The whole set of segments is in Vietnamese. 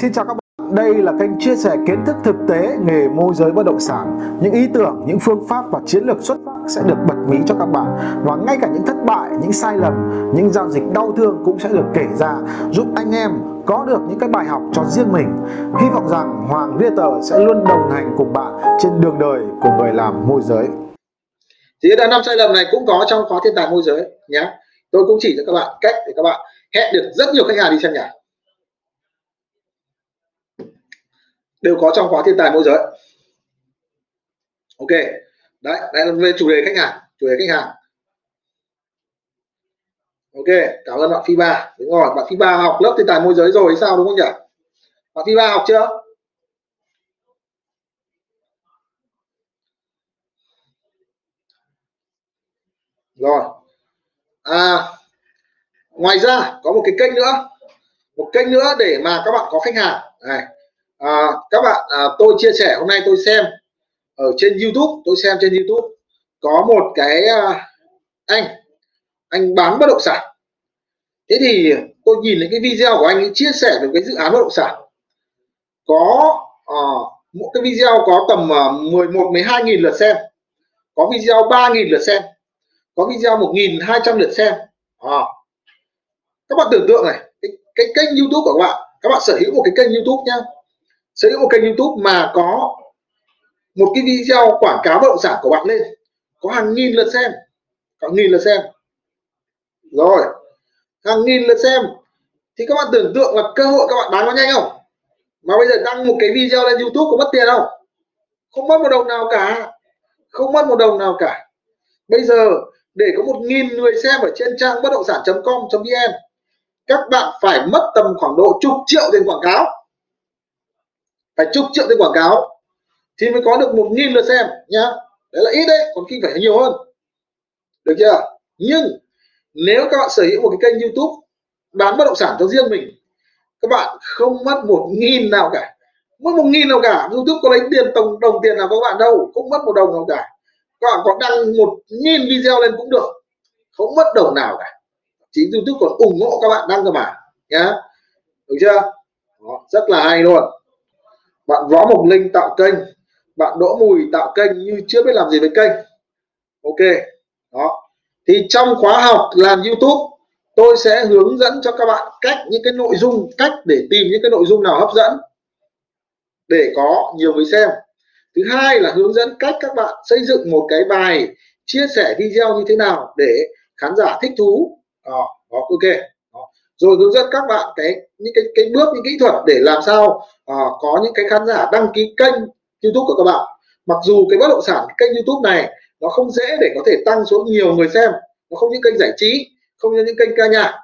Xin chào các bạn, đây là kênh chia sẻ kiến thức thực tế nghề môi giới bất động sản. Những ý tưởng, những phương pháp và chiến lược xuất sắc sẽ được bật mí cho các bạn. Và ngay cả những thất bại, những sai lầm, những giao dịch đau thương cũng sẽ được kể ra giúp anh em có được những cái bài học cho riêng mình. Hy vọng rằng Hoàng Realtor sẽ luôn đồng hành cùng bạn trên đường đời của người làm môi giới. Thì đã năm sai lầm này cũng có trong khóa thiên tài môi giới nhé. Tôi cũng chỉ cho các bạn cách để các bạn hẹn được rất nhiều khách hàng đi xem nhà. Đều có trong khóa thiên tài môi giới. Ok, đấy đây là về chủ đề khách hàng, chủ đề khách hàng. Ok, cảm ơn bạn phi ba. Đúng rồi, bạn phi ba học lớp thiên tài môi giới rồi sao đúng không nhỉ? Bạn phi ba học chưa? Rồi. À ngoài ra có một cái kênh nữa, một kênh nữa để mà các bạn có khách hàng. Này à, các bạn à, tôi chia sẻ hôm nay tôi xem ở trên YouTube tôi xem trên YouTube có một cái à, anh anh bán bất động sản. Thế thì tôi nhìn thấy cái video của anh ấy chia sẻ về cái dự án bất động sản. Có à, một cái video có tầm à, 11 12 nghìn lượt xem. Có video 3 nghìn lượt xem. Có video 1.200 lượt xem. À. các bạn tưởng tượng này cái, cái kênh YouTube của các bạn các bạn sở hữu một cái kênh YouTube nhá sở hữu một kênh youtube mà có một cái video quảng cáo bất động sản của bạn lên, có hàng nghìn lượt xem hàng nghìn lượt xem. Rồi, hàng nghìn lượt xem. Thì các bạn tưởng tượng là cơ hội các bạn bán nó nhanh không? Mà bây giờ đăng một cái video lên youtube có mất tiền không? Không mất một đồng nào cả. Không mất một đồng nào cả. Bây giờ, để có một nghìn người xem ở trên trang bất động sản.com.vn các bạn phải mất tầm khoảng độ chục triệu tiền quảng cáo phải chục triệu tiền quảng cáo thì mới có được một nghìn lượt xem nhá. Đấy là ít đấy còn kinh phải nhiều hơn. Được chưa? Nhưng nếu các bạn sở hữu một cái kênh youtube bán bất động sản cho riêng mình các bạn không mất một nghìn nào cả. Mất một nghìn nào cả youtube có lấy tiền tổng đồng tiền nào các bạn đâu không mất một đồng nào cả. Các bạn có đăng một nghìn video lên cũng được không mất đồng nào cả. Chính youtube còn ủng hộ các bạn đăng cơ mà nhá. Được chưa? Đó, rất là hay luôn bạn võ mộc linh tạo kênh. Bạn đỗ mùi tạo kênh như chưa biết làm gì với kênh. Ok đó. Thì trong khóa học làm youtube tôi sẽ hướng dẫn cho các bạn cách những cái nội dung cách để tìm những cái nội dung nào hấp dẫn để có nhiều người xem. Thứ hai là hướng dẫn cách các bạn xây dựng một cái bài chia sẻ video như thế nào để khán giả thích thú. Đó, đó ok rồi hướng dẫn các bạn cái những cái cái bước những kỹ thuật để làm sao uh, có những cái khán giả đăng ký kênh YouTube của các bạn. Mặc dù cái bất động sản kênh YouTube này nó không dễ để có thể tăng số nhiều người xem nó không những kênh giải trí không như những kênh ca nhạc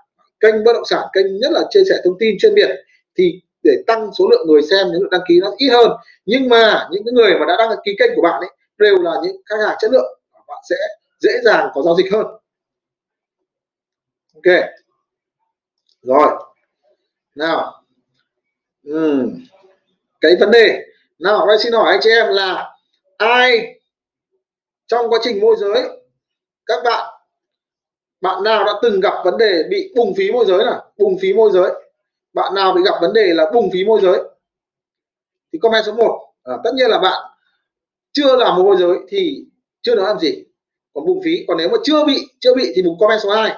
kênh bất động sản kênh nhất là chia sẻ thông tin chuyên biệt thì để tăng số lượng người xem những lượng đăng ký nó ít hơn. Nhưng mà những cái người mà đã đăng ký kênh của bạn ấy đều là những khách hàng chất lượng bạn sẽ dễ dàng có giao dịch hơn. Ok rồi. Nào. Ừ. cái vấn đề. Nào đây xin hỏi anh chị em là ai trong quá trình môi giới? Các bạn. Bạn nào đã từng gặp vấn đề bị bùng phí môi giới nào? Bùng phí môi giới. Bạn nào bị gặp vấn đề là bùng phí môi giới? Thì comment số 1 à, tất nhiên là bạn chưa làm môi giới thì chưa nói làm gì. Còn bùng phí. Còn nếu mà chưa bị chưa bị thì bùng comment số 2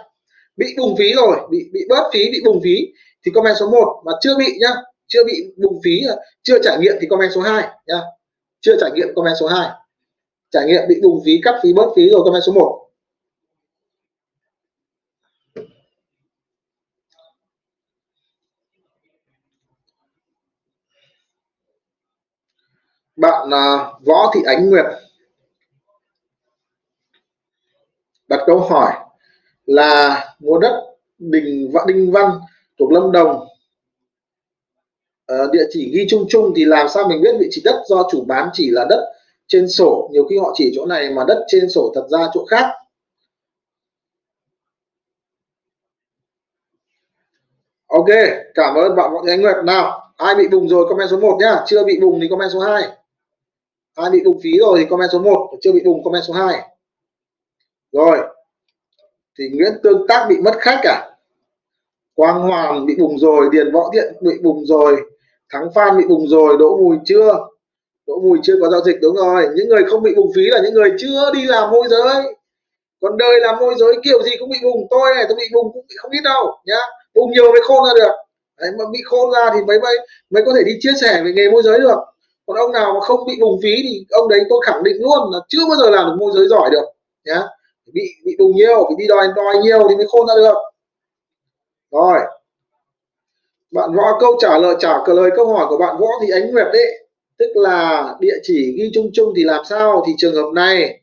bị bùng phí rồi bị bị bớt phí bị bùng phí thì comment số 1 mà chưa bị nhá chưa bị bùng phí chưa trải nghiệm thì comment số 2 nhá. Chưa trải nghiệm comment số 2 trải nghiệm bị bùng phí cắt phí bớt phí rồi comment số 1 bạn uh, Võ Thị Ánh Nguyệt đặt câu hỏi là mua đất Đình Vạn Đinh Văn thuộc Lâm Đồng. À, địa chỉ ghi chung chung thì làm sao mình biết vị trí đất do chủ bán chỉ là đất trên sổ? Nhiều khi họ chỉ chỗ này mà đất trên sổ thật ra chỗ khác. Ok cảm ơn bạn Võ Anh Nguyệt. Nào ai bị bùng rồi comment số 1 nhá. Chưa bị bùng thì comment số 2 ai bị bùng phí rồi thì comment số 1 chưa bị bùng comment số 2 rồi thì Nguyễn Tương Tác bị mất khách à? Quang Hoàng bị bùng rồi Điền Võ Thiện bị bùng rồi thắng phan bị bùng rồi đỗ mùi chưa? Đỗ mùi chưa có giao dịch đúng rồi. Những người không bị bùng phí là những người chưa đi làm môi giới. Còn đời làm môi giới kiểu gì cũng bị bùng tôi này tôi bị bùng cũng không biết đâu nhá. Bùng nhiều mới khôn ra được. Đấy, mà bị khôn ra thì mới mới mới có thể đi chia sẻ về nghề môi giới được. Còn ông nào mà không bị bùng phí thì ông đấy tôi khẳng định luôn là chưa bao giờ làm được môi giới giỏi được nhá bị bị bùng nhiều phải đi đòi đòi nhiều thì mới khôn ra được. Rồi. Bạn võ câu trả lời trả lời câu hỏi của bạn võ thì ánh nguyệt đấy. Tức là địa chỉ ghi chung chung thì làm sao? Thì trường hợp này,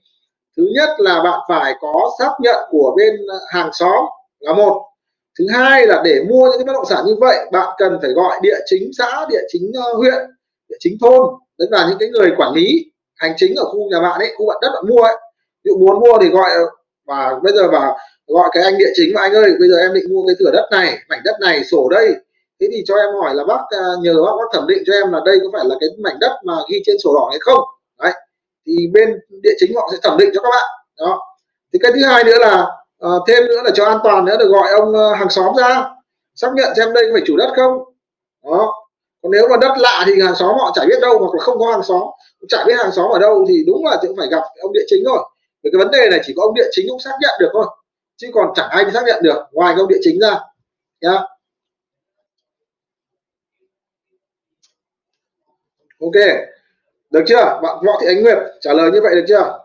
thứ nhất là bạn phải có xác nhận của bên à, hàng xóm là một. Thứ hai là để mua những cái bất động sản như vậy, bạn cần phải gọi địa chính xã, địa chính ờ, huyện, địa chính thôn. Tức là những cái người quản lý hành chính ở khu nhà bạn ấy, khu bạn đất bạn mua ấy ví dụ muốn mua thì gọi và bây giờ và gọi cái anh địa chính mà anh ơi bây giờ em định mua cái thửa đất này mảnh đất này sổ đây. Thế thì cho em hỏi là bác à, nhờ bác, có thẩm định cho em là đây có phải là cái mảnh đất mà ghi trên sổ đỏ hay không? Đấy thì bên địa chính họ sẽ thẩm định cho các bạn đó. Thì cái thứ hai nữa là uh, thêm nữa là cho an toàn nữa được gọi ông uh, hàng xóm ra xác nhận xem đây có phải chủ đất không? Đó. Còn nếu mà đất lạ thì hàng xóm họ chả biết đâu hoặc là không có hàng xóm chả biết hàng xóm ở đâu thì đúng là cũng phải gặp ông địa chính rồi thì cái vấn đề này chỉ có ông địa chính cũng xác nhận được thôi, chứ còn chẳng ai xác nhận được, ngoài ông địa chính ra. Nhá. Ok, được chưa? Bạn võ thị ánh nguyệt trả lời như vậy được chưa?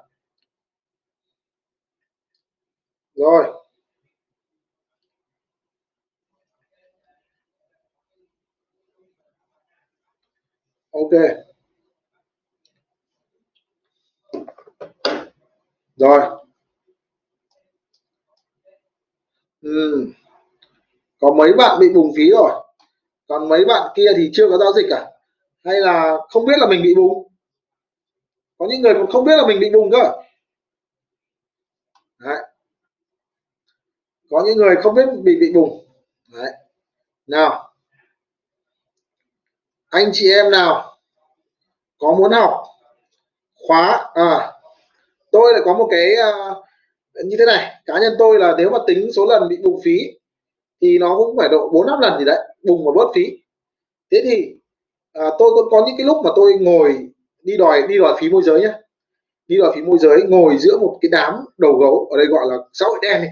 Rồi. Ok. Rồi. Ừ. có mấy bạn bị bùng phí rồi. Còn mấy bạn kia thì chưa có giao dịch cả, hay là không biết là mình bị bùng? Có những người còn không biết là mình bị bùng cơ. Đấy. có những người không biết bị bị bùng. Đấy. nào. Anh chị em nào có muốn học khóa à tôi lại có một cái uh, như thế này. Cá nhân tôi là nếu mà tính số lần bị bùng phí thì nó cũng phải độ bốn năm lần gì đấy bùng và bớt phí. Thế thì à, tôi cũng có những cái lúc mà tôi ngồi đi đòi đi đòi phí môi giới nhé đi đòi phí môi giới ngồi giữa một cái đám đầu gấu ở đây gọi là xã hội đen này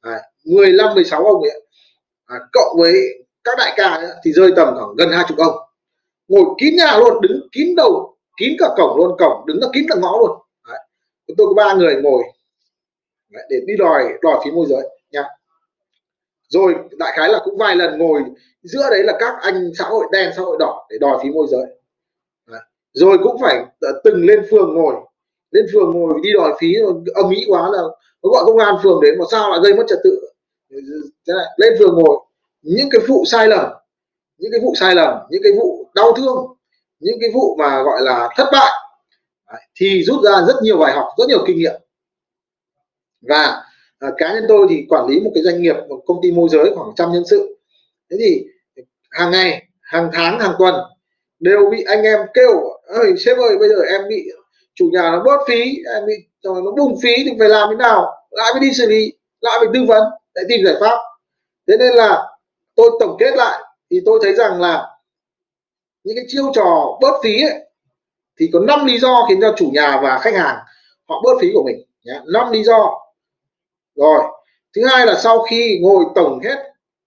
à, 15 16 ông ấy à, cộng với các đại ca ấy, thì rơi tầm khoảng gần hai chục ông. Ngồi kín nhà luôn đứng kín đầu kín cả cổng luôn cổng đứng là kín cả ngõ luôn chúng tôi có ba người ngồi. Đấy, để đi đòi đòi phí môi giới. Nha. Rồi đại khái là cũng vài lần ngồi giữa đấy là các anh xã hội đen xã hội đỏ để đòi phí môi giới. Đấy. rồi cũng phải ờ, từng lên phường ngồi. Lên phường ngồi đi đòi phí ờ, âm ý quá là nó gọi công an phường đến mà sao lại gây mất trật tự. Thế này lên phường ngồi. Những cái vụ sai lầm những cái vụ sai lầm những cái vụ đau thương những cái vụ mà gọi là thất bại thì rút ra rất nhiều bài học rất nhiều kinh nghiệm. Và à, cá nhân tôi thì quản lý một cái doanh nghiệp một công ty môi giới khoảng trăm nhân sự. Thế thì hàng ngày hàng tháng hàng tuần đều bị anh em kêu ơi sếp ơi bây giờ em bị chủ nhà nó bớt phí em bị nó bùng phí thì phải làm thế nào? Lại phải đi xử lý lại phải tư vấn để tìm giải pháp. Thế nên là tôi tổng kết lại thì tôi thấy rằng là những cái chiêu trò bớt phí ấy, thì có 5 lý do khiến cho chủ nhà và khách hàng họ bớt phí của mình nhé năm lý do. Rồi, thứ hai là sau khi ngồi tổng hết,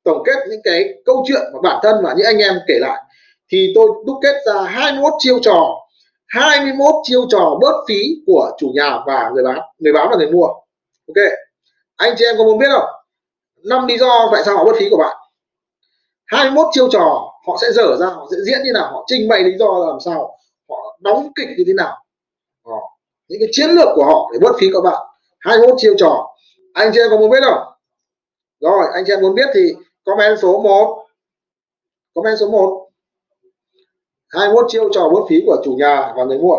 tổng kết những cái câu chuyện mà bản thân và những anh em kể lại, thì tôi đúc kết ra 21 chiêu trò. 21 chiêu trò bớt phí của chủ nhà và người bán người bán và người mua. Ok, anh chị em có muốn biết không? Năm lý do tại sao họ bớt phí của bạn. 21 chiêu trò họ sẽ dở ra, họ sẽ diễn như nào, họ trình bày lý do làm sao đóng kịch như thế nào. Họ, những cái chiến lược của họ để bớt phí các bạn. 21 chiêu trò. Anh chị em có muốn biết không? Rồi anh chị em muốn biết thì comment số 1 comment số 1 21 chiêu trò bớt phí của chủ nhà và người mua.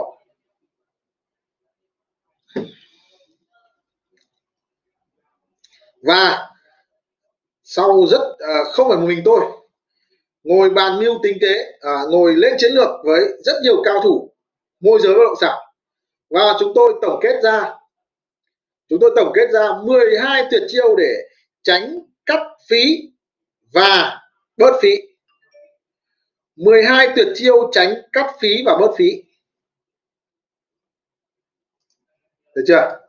Và sau rất à, không phải một mình tôi ngồi bàn mưu tính tế à, ngồi lên chiến lược với rất nhiều cao thủ môi giới bất động sản. Và chúng tôi tổng kết ra chúng tôi tổng kết ra 12 tuyệt chiêu để tránh cắt phí và bớt phí. 12 tuyệt chiêu tránh cắt phí và bớt phí. Được chưa?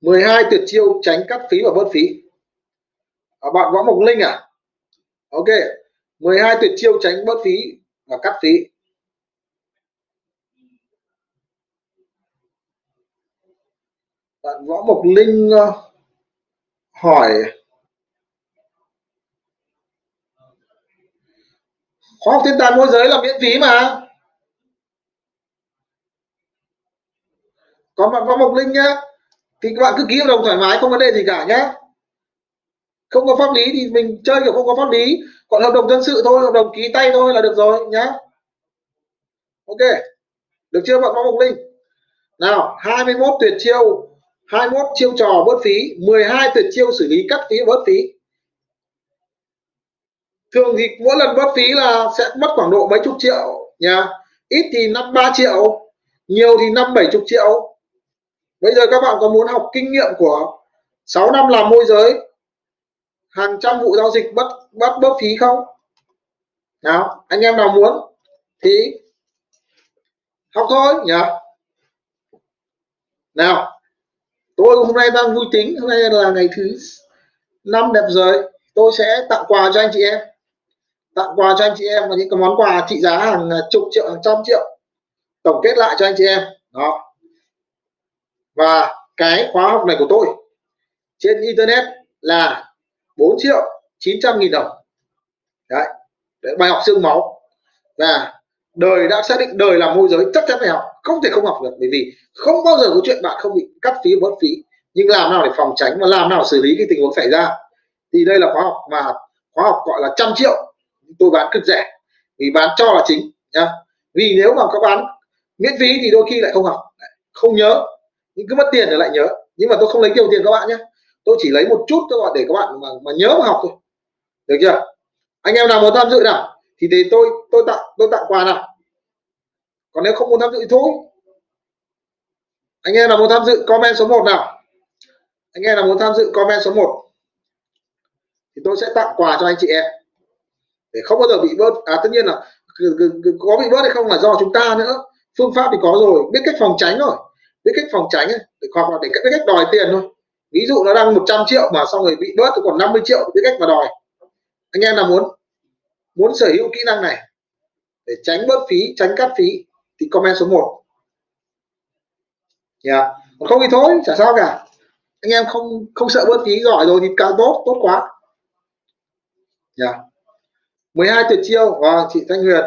12 tuyệt chiêu tránh cắt phí và bớt phí. À, bạn võ mộc linh à? Ok. 12 tuyệt chiêu tránh bớt phí và cắt phí. Bạn võ mộc linh ờ, hỏi. Khóa học thiên tài môi giới là miễn phí mà. Còn bạn võ mộc linh nhá, thì các bạn cứ ký hợp đồng thoải mái, không vấn đề gì cả nhé không có pháp lý thì mình chơi kiểu không có pháp lý, còn hợp đồng dân sự thôi, hợp đồng ký tay thôi là được rồi nhá. Ok, được chưa bạn võ mộc linh nào 21 tuyệt chiêu. 21 chiêu trò bớt phí 12 tuyệt chiêu xử lý cắt phí bớt phí. Thường thì mỗi lần bớt phí là sẽ mất khoảng độ mấy chục triệu nha ít thì năm ba triệu, nhiều thì năm bảy chục triệu. Bây giờ các bạn có muốn học kinh nghiệm của 6 năm làm môi giới, hàng trăm vụ giao dịch bắt bắt bớt phí không? Nào, anh em nào muốn thì học thôi nhỉ nào tôi hôm nay đang vui tính hôm nay là ngày thứ năm đẹp rồi tôi sẽ tặng quà cho anh chị em. Tặng quà cho anh chị em và những cái món quà trị giá hàng chục triệu hàng trăm triệu. Tổng kết lại cho anh chị em. Đó. Và cái khóa học này của tôi trên internet là 4 triệu 900 nghìn đồng. Đấy, đấy bài học xương máu. Và đời đã xác định đời là môi giới chắc chắn phải học không thể không học được bởi vì không bao giờ có chuyện bạn không bị cắt phí bớt phí. Nhưng làm nào để phòng tránh và làm nào xử lý cái tình huống xảy ra? Thì đây là khóa học mà khóa học gọi là trăm triệu. Tôi bán cực rẻ vì bán cho là chính nhá. Vì nếu mà các bán miễn phí thì đôi khi lại không học không nhớ. Nhưng cứ mất tiền thì lại nhớ. Nhưng mà tôi không lấy nhiều tiền các bạn nhé tôi chỉ lấy một chút các bạn để các bạn mà, mà nhớ mà học thôi. Được chưa? Anh em nào muốn tham dự nào? Thì để tôi tôi tặng tôi tặng quà nào? Còn nếu không muốn tham dự thì thôi. Anh em nào muốn tham dự comment số 1 nào. Anh em nào muốn tham dự comment số 1 thì tôi sẽ tặng quà cho anh chị em. Để không bao giờ bị bớt. À tất nhiên là có bị bớt hay không là do chúng ta nữa. Phương pháp thì có rồi. Biết cách phòng tránh rồi biết cách phòng tránh ấy, hoặc là để biết cách đòi tiền thôi. Ví dụ nó đang 100 triệu mà xong rồi bị bớt còn 50 triệu biết cách mà đòi. Anh em nào muốn? Muốn sở hữu kỹ năng này. Để tránh bớt phí tránh cắt phí thì comment số 1 yeah. Dạ. còn không thì thôi chả sao cả anh em không không sợ bớt phí giỏi rồi thì càng tốt tốt quá dạ. yeah. 12 tuyệt chiêu và wow, chị Thanh Huyền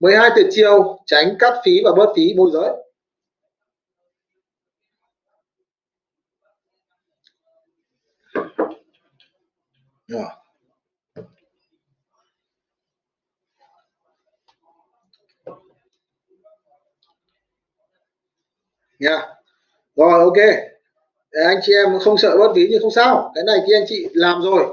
12 tuyệt chiêu tránh cắt phí và bớt phí môi giới yeah. Nha. Rồi, ok. Để anh chị em không sợ bớt phí nhưng không sao. Cái này khi anh chị làm rồi.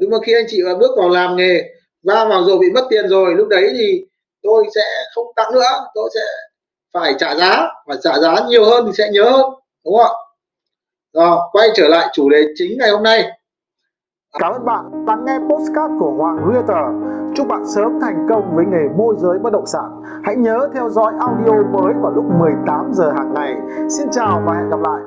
Nhưng mà khi anh chị bước vào làm nghề, va vào rồi bị mất tiền rồi, lúc đấy thì tôi sẽ không tặng nữa. Tôi sẽ phải trả giá và trả giá nhiều hơn thì sẽ nhớ hơn. Đúng không ạ? Rồi, quay trở lại chủ đề chính ngày hôm nay. Cảm ơn bạn đã nghe postcard của Hoàng Realtor. Chúc bạn sớm thành công với nghề môi giới bất động sản. Hãy nhớ theo dõi audio mới vào lúc 18 giờ hàng ngày. Xin chào và hẹn gặp lại.